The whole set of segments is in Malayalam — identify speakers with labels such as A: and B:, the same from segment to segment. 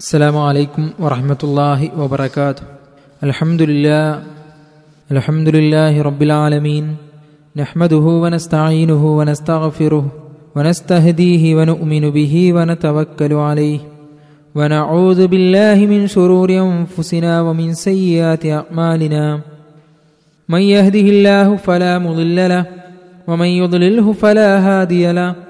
A: السلام عليكم ورحمة الله وبركاته. الحمد لله الحمد لله رب العالمين. نحمده ونستعينه ونستغفره ونستهديه ونؤمن به ونتوكل عليه. ونعوذ بالله من شرور أنفسنا ومن سيئات أعمالنا. من يهده الله فلا مضل له ومن يضلله فلا هادي له.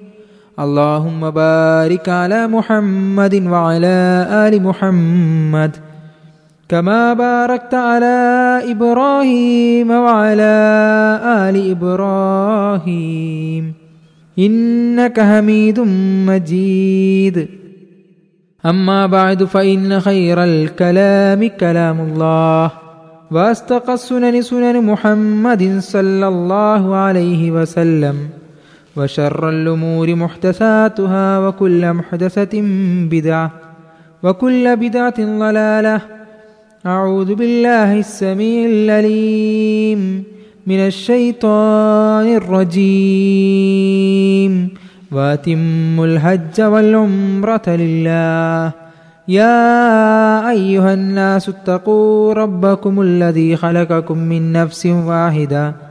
A: اللهم بارك على محمد وعلى آل محمد كما باركت على إبراهيم وعلى آل إبراهيم. إنك حميد مجيد. أما بعد فإن خير الكلام كلام الله وأستقى السنن سنن محمد صلى الله عليه وسلم. وشر الأمور محدثاتها وكل محدثة بدعة وكل بدعة ضلالة. أعوذ بالله السميع العليم من الشيطان الرجيم. وأتموا الحج والعمرة لله. يا أيها الناس اتقوا ربكم الذي خلقكم من نفس واحدة.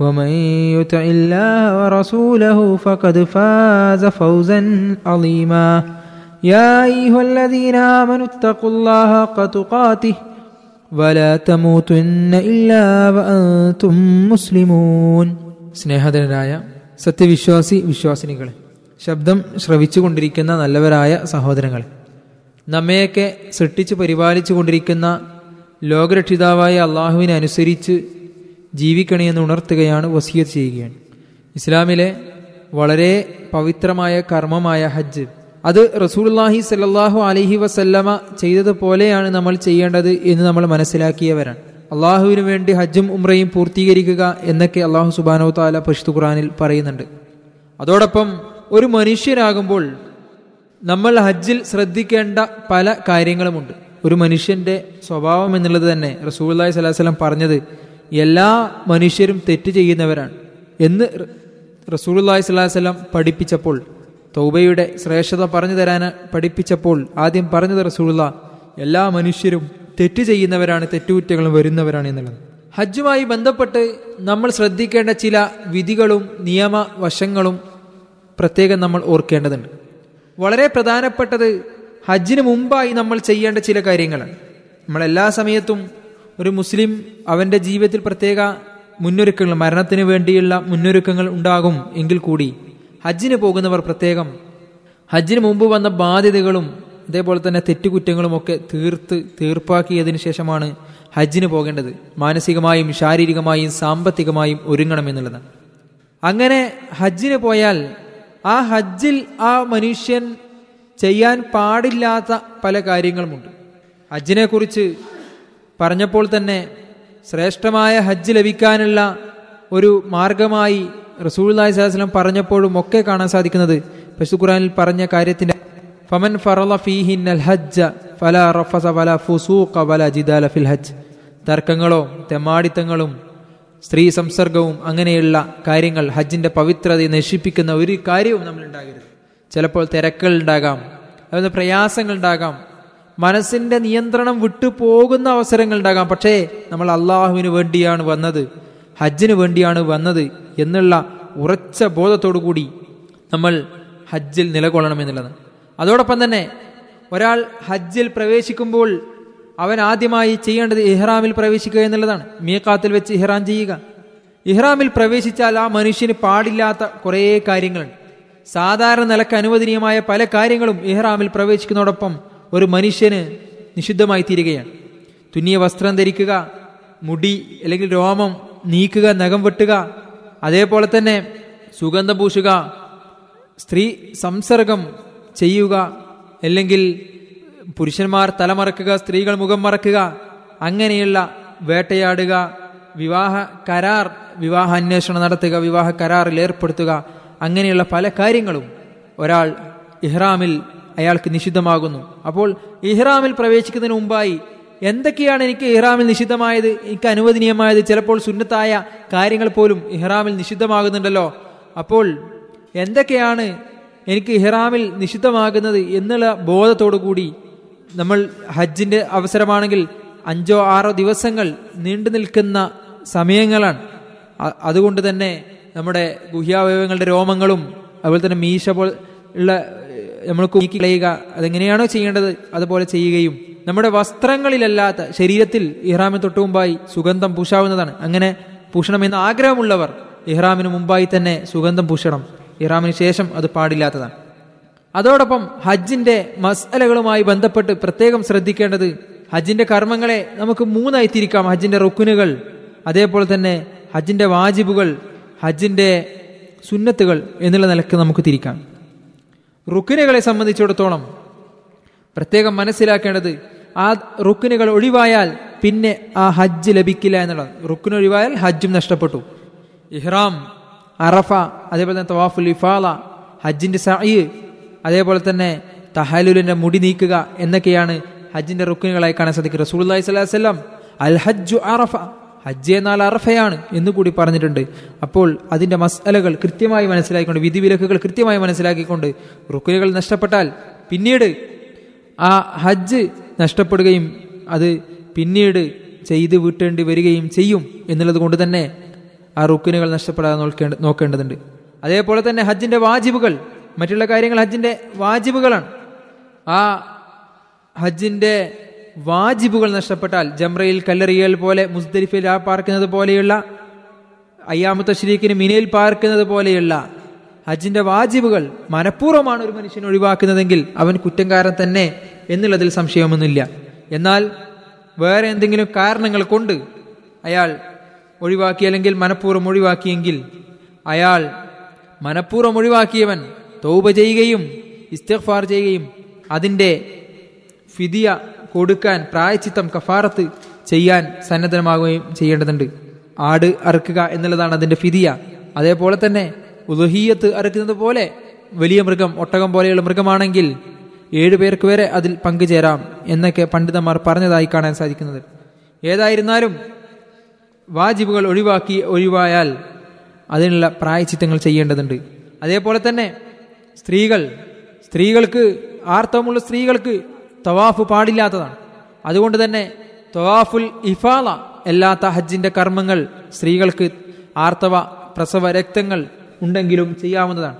A: ومن يطع الله ورسوله فقد فاز فوزا عظيما يا ايها الذين امنوا اتقوا الله حق تقاته ولا تموتن الا وانتم مسلمون സ്നേഹധനരായ സത്യവിശ്വാസി വിശ്വാസിനികളെ ശബ്ദം ശ്രവിച്ചുകൊണ്ടിരിക്കുന്ന നല്ലവരായ സഹോദരങ്ങളെ നമ്മയൊക്കെ സൃഷ്ടിച്ച് പരിപാലിച്ചു കൊണ്ടിരിക്കുന്ന ലോകരക്ഷിതാവായ അള്ളാഹുവിനെ അനുസരിച്ച് ജീവിക്കണേ എന്ന് ഉണർത്തുകയാണ് വസീയത്ത് ചെയ്യുകയാണ്. ഇസ്ലാമിലെ വളരെ പവിത്രമായ കർമ്മമായ ഹജ്ജ്. അത് റസൂൽല്ലാഹി സല്ലാഹു അലഹി വസല്ലമ ചെയ്തതുപോലെയാണ് നമ്മൾ ചെയ്യേണ്ടത് എന്ന് നമ്മൾ മനസ്സിലാക്കിയവരാണ്. അള്ളാഹുവിന് വേണ്ടി ഹജ്ജും ഉമ്രയും പൂർത്തീകരിക്കുക എന്നൊക്കെ അള്ളാഹു സുബാനോ താല പശുത്തു ഖുറാനിൽ പറയുന്നുണ്ട്. അതോടൊപ്പം ഒരു മനുഷ്യനാകുമ്പോൾ നമ്മൾ ഹജ്ജിൽ ശ്രദ്ധിക്കേണ്ട പല കാര്യങ്ങളുമുണ്ട്. ഒരു മനുഷ്യന്റെ സ്വഭാവം എന്നുള്ളത് തന്നെ റസൂൽ സ്വലാഹു വല്ലം പറഞ്ഞത് എല്ലാ മനുഷ്യരും തെറ്റ് ചെയ്യുന്നവരാണ് എന്ന് റസൂലുല്ലാഹി സ്വലാഹു വല്ലം പഠിപ്പിച്ചപ്പോൾ തൗബയുടെ ശ്രേഷ്ഠത പറഞ്ഞു തരാൻ പഠിപ്പിച്ചപ്പോൾ ആദ്യം പറഞ്ഞത് റസൂലുള്ള എല്ലാ മനുഷ്യരും തെറ്റ് ചെയ്യുന്നവരാണ് തെറ്റുകുറ്റങ്ങളും വരുന്നവരാണ് എന്നുള്ളത്. ഹജ്ജുമായി ബന്ധപ്പെട്ട് നമ്മൾ ശ്രദ്ധിക്കേണ്ട ചില വിധികളും നിയമവശങ്ങളും പ്രത്യേകം നമ്മൾ ഓർക്കേണ്ടതുണ്ട്. വളരെ പ്രധാനപ്പെട്ടത് ഹജ്ജിന് മുമ്പായി നമ്മൾ ചെയ്യേണ്ട ചില കാര്യങ്ങളാണ്. നമ്മൾ എല്ലാ സമയത്തും ഒരു മുസ്ലിം അവന്റെ ജീവിതത്തിൽ പ്രത്യേക മുന്നൊരുക്കങ്ങൾ മരണത്തിന് വേണ്ടിയുള്ള മുന്നൊരുക്കങ്ങൾ ഉണ്ടാകും എങ്കിൽ കൂടി ഹജ്ജിന് പോകുന്നവർ പ്രത്യേകം ഹജ്ജിന് മുമ്പ് വന്ന ബാധ്യതകളും അതേപോലെ തന്നെ തെറ്റുകുറ്റങ്ങളും ഒക്കെ തീർത്ത് തീർപ്പാക്കിയതിനു ശേഷമാണ് ഹജ്ജിന് പോകേണ്ടത്. മാനസികമായും ശാരീരികമായും സാമ്പത്തികമായും ഒരുങ്ങണം എന്നുള്ളത് അങ്ങനെ ഹജ്ജിന് പോയാൽ ആ ഹജ്ജിൽ ആ മനുഷ്യൻ ചെയ്യാൻ പാടില്ലാത്ത പല കാര്യങ്ങളുമുണ്ട്. ഹജ്ജിനെ കുറിച്ച് പറഞ്ഞപ്പോൾ തന്നെ ശ്രേഷ്ഠമായ ഹജ്ജ് ലഭിക്കാനുള്ള ഒരു മാർഗമായി റസൂൽനായ് സാഹസ്ലം പറഞ്ഞപ്പോഴും ഒക്കെ കാണാൻ സാധിക്കുന്നത് പശു ഖുറാനിൽ പറഞ്ഞ കാര്യത്തിന്റെ ഫമൻ ഫറല ഫീഹിൻ അൽ ഹജ്ജ ഫല റഫസ ഫല ഫുസൂഖ ഫല ജിദാല ഫിൽ ഹജ്ജ്. തർക്കങ്ങളോ തെമ്മാടിത്തങ്ങളും സ്ത്രീ സംസർഗവും അങ്ങനെയുള്ള കാര്യങ്ങൾ ഹജ്ജിന്റെ പവിത്രതയെ നശിപ്പിക്കുന്ന ഒരു കാര്യവും നമ്മൾ ഉണ്ടാകരുത്. ചിലപ്പോൾ തിരക്കുകൾ ഉണ്ടാകാം അതുപോലെ പ്രയാസങ്ങൾ ഉണ്ടാകാം മനസ്സിന്റെ നിയന്ത്രണം വിട്ടുപോകുന്ന അവസരങ്ങൾ ഉണ്ടാകാം. പക്ഷേ നമ്മൾ അള്ളാഹുവിന് വേണ്ടിയാണ് വന്നത് ഹജ്ജിന് വേണ്ടിയാണ് വന്നത് എന്നുള്ള ഉറച്ച ബോധത്തോടു കൂടി നമ്മൾ ഹജ്ജിൽ നിലകൊള്ളണം എന്നുള്ളത്. അതോടൊപ്പം തന്നെ ഒരാൾ ഹജ്ജിൽ പ്രവേശിക്കുമ്പോൾ അവൻ ആദ്യമായി ചെയ്യേണ്ടത് ഇഹ്റാമിൽ പ്രവേശിക്കുക എന്നുള്ളതാണ്. മീക്കാത്തിൽ വെച്ച് ഇഹ്റാം ചെയ്യുക. ഇഹ്റാമിൽ പ്രവേശിച്ചാൽ ആ മനുഷ്യന് പാടില്ലാത്ത കുറേ കാര്യങ്ങളുണ്ട്. സാധാരണ നിലയ്ക്ക് അനുവദനീയമായ പല കാര്യങ്ങളും ഇഹ്റാമിൽ പ്രവേശിക്കുന്നതോടൊപ്പം ഒരു മനുഷ്യന് നിഷിദ്ധമായി തീരുകയാണ് തുന്നിയ വസ്ത്രം ധരിക്കുക മുടി അല്ലെങ്കിൽ രോമം നീക്കുക നഖം വെട്ടുക അതേപോലെ തന്നെ സുഗന്ധം പൂശുക സ്ത്രീ സംസർഗം ചെയ്യുക അല്ലെങ്കിൽ പുരുഷന്മാർ തലമറക്കുക സ്ത്രീകൾ മുഖം മറക്കുക അങ്ങനെയുള്ള വേട്ടയാടുക വിവാഹ കരാർ വിവാഹ അന്വേഷണം നടത്തുക വിവാഹ കരാറിൽ ഏർപ്പെടുത്തുക അങ്ങനെയുള്ള പല കാര്യങ്ങളും ഒരാൾ ഇഹ്റാമിൽ അയാൾക്ക് നിഷിദ്ധമാകുന്നു. അപ്പോൾ ഇഹ്റാമിൽ പ്രവേശിക്കുന്നതിന് മുമ്പായി എന്തൊക്കെയാണ് എനിക്ക് ഇഹ്റാമിൽ നിഷിദ്ധമായത് എനിക്ക് അനുവദനീയമായത്? ചിലപ്പോൾ സുന്നത്തായ കാര്യങ്ങൾ പോലും ഇഹ്റാമിൽ നിഷിദ്ധമാകുന്നുണ്ടല്ലോ. അപ്പോൾ എന്തൊക്കെയാണ് എനിക്ക് ഇഹ്റാമിൽ നിഷിദ്ധമാകുന്നത് എന്നുള്ള ബോധത്തോടു കൂടി നമ്മൾ ഹജ്ജിന്റെ അവസരമാണെങ്കിൽ അഞ്ചോ ആറോ ദിവസങ്ങൾ നീണ്ടു നിൽക്കുന്ന സമയങ്ങളാണ്. അതുകൊണ്ട് തന്നെ നമ്മുടെ ഗുഹ്യാവയവങ്ങളുടെ രോമങ്ങളും അതുപോലെ തന്നെ മീശ പോൽ ഉള്ള നമ്മൾ കുക്കി കളയുക. അതെങ്ങനെയാണോ ചെയ്യേണ്ടത് അതുപോലെ ചെയ്യുകയും. നമ്മുടെ വസ്ത്രങ്ങളിലല്ലാത്ത ശരീരത്തിൽ ഇഹ്റാമിന് തൊട്ടു മുമ്പായി സുഗന്ധം പൂശാവുന്നതാണ്. അങ്ങനെ പൂഷണമെന്ന് ആഗ്രഹമുള്ളവർ ഇഹ്റാമിന് മുമ്പായി തന്നെ സുഗന്ധം പൂശണം. ഇഹ്റാമിന് ശേഷം അത് പാടില്ലാത്തതാണ്. അതോടൊപ്പം ഹജ്ജിന്റെ മസലകളുമായി ബന്ധപ്പെട്ട് പ്രത്യേകം ശ്രദ്ധിക്കേണ്ടത് ഹജ്ജിന്റെ കർമ്മങ്ങളെ നമുക്ക് മൂന്നായി തിരിക്കാം. ഹജ്ജിന്റെ റുക്കുനുകൾ അതേപോലെ തന്നെ ഹജ്ജിന്റെ വാജിബുകൾ ഹജ്ജിന്റെ സുന്നത്തുകൾ എന്നുള്ള നിലയ്ക്ക് നമുക്ക് തിരിക്കാം. റുക്കിനുകളെ സംബന്ധിച്ചിടത്തോളം പ്രത്യേകം മനസ്സിലാക്കേണ്ടത് ആ റുക്കിനുകൾ ഒഴിവായാൽ പിന്നെ ആ ഹജ്ജ് ലഭിക്കില്ല എന്നുള്ളത് റുക്കിന് ഒഴിവായാൽ ഹജ്ജും നഷ്ടപ്പെട്ടു. ഇഹ്റാം അറഫ അതേപോലെ തന്നെ തവാഫുൽ ഇഫാല ഹജ്ജിന്റെ സഅയ് അതേപോലെ തന്നെ തഹലുലിന്റെ മുടി നീക്കുക എന്നൊക്കെയാണ് ഹജ്ജിന്റെ റുക്കിനുകളായി കാണാൻ സാധിക്കും റസൂൽ അലൈഹി വസല്ലം അൽ ഹജ്ജു അറഫ ഹജ്ജ് എന്നാൽ അറഫയാണ് എന്ന് കൂടി പറഞ്ഞിട്ടുണ്ട്. അപ്പോൾ അതിന്റെ മസലകൾ കൃത്യമായി മനസ്സിലാക്കിക്കൊണ്ട് വിധിവിലക്കുകൾ കൃത്യമായി മനസ്സിലാക്കിക്കൊണ്ട് റുക്കുലുകൾ നഷ്ടപ്പെട്ടാൽ പിന്നീട് ആ ഹജ്ജ് നഷ്ടപ്പെടുകയും അത് പിന്നീട് ചെയ്ത് വീട്ടേണ്ടി വരികയും ചെയ്യും എന്നുള്ളത് കൊണ്ട് തന്നെ ആ റുക്കിനുകൾ നഷ്ടപ്പെടാതെ നോക്കേണ്ട നോക്കേണ്ടതുണ്ട്. അതേപോലെ തന്നെ ഹജ്ജിന്റെ വാജിബുകൾ മറ്റുള്ള കാര്യങ്ങൾ ഹജ്ജിന്റെ വാജിബുകളാണ്. ആ ഹജ്ജിന്റെ വാജിബുകൾ നഷ്ടപ്പെട്ടാൽ ജംറയിൽ കല്ലെറിയൽ പോലെ മുസ്ദലിഫിൽ ആ പാർക്കുന്നത് പോലെയുള്ള അയ്യാമത്തെ ശരീക്കിന് മിനയിൽ പാർക്കുന്നത് പോലെയുള്ള ഹജ്ജിന്റെ വാജിബുകൾ മനഃപൂർവമാണ് ഒരു മനുഷ്യൻ ഒഴിവാക്കുന്നതെങ്കിൽ അവൻ കുറ്റംകാരൻ തന്നെ എന്നുള്ളതിൽ സംശയമൊന്നുമില്ല. എന്നാൽ വേറെ എന്തെങ്കിലും കാരണങ്ങൾ കൊണ്ട് അയാൾ ഒഴിവാക്കി അല്ലെങ്കിൽ മനഃപൂർവം ഒഴിവാക്കിയെങ്കിൽ അയാൾ മനഃപൂർവം ഒഴിവാക്കിയവൻ തൗബ ചെയ്യുകയും ഇസ്തിഗ്ഫാർ ചെയ്യുകയും അതിന്റെ ഫിദിയ കൊടുക്കാൻ പ്രായച്ചിത്തം കഫാറത്ത് ചെയ്യാൻ സന്നദ്ധമാകുകയും ചെയ്യേണ്ടതുണ്ട്. ആട് അറുക്കുക എന്നുള്ളതാണ് അതിന്റെ ഫിതിയ അതേപോലെ തന്നെ ഉദഹീയത്ത് അറുക്കുന്നത് പോലെ വലിയ മൃഗം ഒട്ടകം പോലെയുള്ള മൃഗമാണെങ്കിൽ ഏഴു പേർക്ക് വരെ അതിൽ പങ്കുചേരാം എന്നൊക്കെ പണ്ഡിതന്മാർ പറഞ്ഞതായി കാണാൻ സാധിക്കുന്നത്. ഏതായിരുന്നാലും വാജിബുകൾ ഒഴിവാക്കി ഒഴിവായാൽ അതിനുള്ള പ്രായച്ചിത്തങ്ങൾ ചെയ്യേണ്ടതുണ്ട്. അതേപോലെ തന്നെ സ്ത്രീകൾ സ്ത്രീകൾക്ക് ആർത്തവമുള്ള സ്ത്രീകൾക്ക് തവാഫ് പാടില്ലാത്തതാണ്. അതുകൊണ്ട് തന്നെ തവാഫുൽ ഇഫാല അല്ലാത്ത ഹജ്ജിന്റെ കർമ്മങ്ങൾ സ്ത്രീകൾക്ക് ആർത്തവ പ്രസവ രക്തങ്ങൾ ഉണ്ടെങ്കിലും ചെയ്യാവുന്നതാണ്.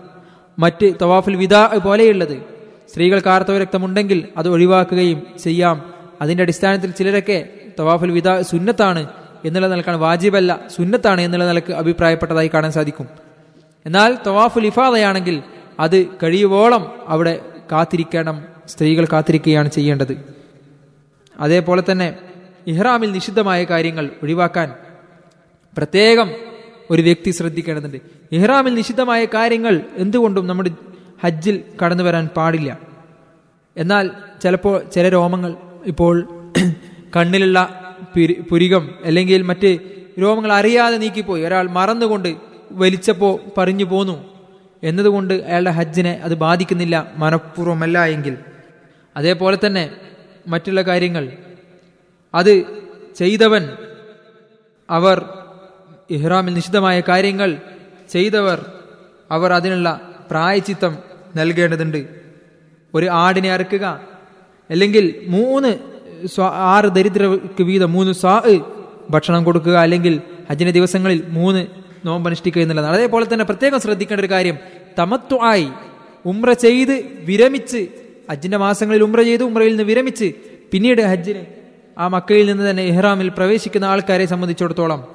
A: മറ്റ് തവാഫുൽ വിദാ പോലെയുള്ളത്. സ്ത്രീകൾക്ക് ആർത്തവ രക്തമുണ്ടെങ്കിൽ അത് ഒഴിവാക്കുകയും ചെയ്യാം. അതിന്റെ അടിസ്ഥാനത്തിൽ ചിലരൊക്കെ തവാഫുൽ വിദാ സുന്നത്താണ് എന്നുള്ള നിലക്കാണ് വാജിബല്ല സുന്നത്താണ് എന്നുള്ള നിലയ്ക്ക് അഭിപ്രായപ്പെട്ടതായി കാണാൻ സാധിക്കും. എന്നാൽ തവാഫുൽ ഇഫാദയാണെങ്കിൽ അത് കഴിയുവോളം അവിടെ കാത്തിരിക്കണം സ്ത്രീകൾ കാത്തിരിക്കുകയാണ് ചെയ്യേണ്ടത്. അതേപോലെ തന്നെ ഇഹ്റാമിൽ നിഷിദ്ധമായ കാര്യങ്ങൾ ഒഴിവാക്കാൻ പ്രത്യേകം ഒരു വ്യക്തി ശ്രദ്ധിക്കേണ്ടതുണ്ട്. ഇഹ്റാമിൽ നിഷിദ്ധമായ കാര്യങ്ങൾ എന്തുകൊണ്ടും നമ്മുടെ ഹജ്ജിൽ കടന്നു വരാൻ പാടില്ല. എന്നാൽ ചിലപ്പോൾ ചില രോമങ്ങൾ ഇപ്പോൾ കണ്ണിലുള്ള പിരി- പുരികം അല്ലെങ്കിൽ മറ്റ് രോമങ്ങൾ അറിയാതെ നീക്കിപ്പോയി. ഒരാൾ മറന്നുകൊണ്ട് വലിച്ചപ്പോൾ പറഞ്ഞു പോന്നു. എന്നതുകൊണ്ട് അയാളുടെ ഹജ്ജിനെ അത് ബാധിക്കുന്നില്ല മനഃപൂർവമല്ല എങ്കിൽ. അതേപോലെ തന്നെ മറ്റുള്ള കാര്യങ്ങൾ. അത് ചെയ്തവൻ അവർ ഇഹ്റാമിൽ നിഷിദ്ധമായ കാര്യങ്ങൾ ചെയ്തവർ അവർ അതിനുള്ള പ്രായച്ചിത്തം നൽകേണ്ടതുണ്ട്. ഒരു ആടിനെ അറുക്കുക അല്ലെങ്കിൽ മൂന്ന് ആറ് ദരിദ്രർക്ക് വീതം മൂന്ന് സ്വാ ഭക്ഷണം കൊടുക്കുക അല്ലെങ്കിൽ ഹജ്ജിന്റെ ദിവസങ്ങളിൽ മൂന്ന് നോമ്പനുഷ്ഠിക്കുക എന്നുള്ളതാണ്. അതേപോലെ തന്നെ പ്രത്യേകം ശ്രദ്ധിക്കേണ്ട ഒരു കാര്യം തമത്വ ആയി ഉമ്ര ചെയ്ത് വിരമിച്ച് ഹജ്ജിന്റെ മാസങ്ങളിൽ ഉമ്ര ചെയ്ത് ഉമ്രയിൽ നിന്ന് വിരമിച്ച് പിന്നീട് ഹജ്ജിന് ആ മക്കയിൽ നിന്ന് തന്നെ ഇഹ്റാമിൽ പ്രവേശിക്കുന്ന ആൾക്കാരെ സംബന്ധിച്ചിടത്തോളം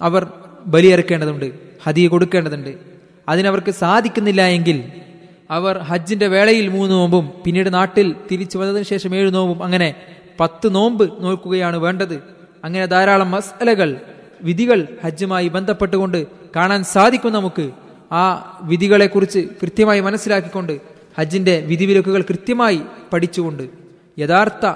A: അവർ ബലിയെറുക്കേണ്ടതുണ്ട് ഹദിയ കൊടുക്കേണ്ടതുണ്ട്. അതിനവർക്ക് സാധിക്കുന്നില്ല എങ്കിൽ അവർ ഹജ്ജിന്റെ വേളയിൽ മൂന്ന് നോമ്പും പിന്നീട് നാട്ടിൽ തിരിച്ചു വന്നതിന് ശേഷം ഏഴ് നോമ്പും അങ്ങനെ പത്ത് നോമ്പ് നോക്കുകയാണ് വേണ്ടത്. അങ്ങനെ ധാരാളം മസലകൾ വിധികൾ ഹജ്ജുമായി ബന്ധപ്പെട്ടുകൊണ്ട് കാണാൻ സാധിക്കും നമുക്ക്. ആ വിധികളെക്കുറിച്ച് കൃത്യമായി മനസ്സിലാക്കിക്കൊണ്ട് ഹജ്ജിന്റെ വിധിവിലക്കുകൾ കൃത്യമായി പഠിച്ചുകൊണ്ട് യഥാർത്ഥ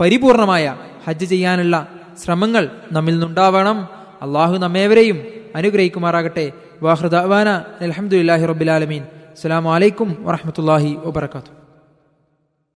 A: പരിപൂർണമായ ഹജ്ജ് ചെയ്യാനുള്ള ശ്രമങ്ങൾ നമ്മിൽ നിന്നുണ്ടാവണം. അള്ളാഹു നമ്മേവരെയും അനുഗ്രഹിക്കുമാറാകട്ടെ. വാഹൃദാന അലഹമുല്ലാഹി റബുലാലമീൻ അസ്സലാമു അലൈക്കും വാഹമത്തല്ലാഹി വബർക്കാത്തു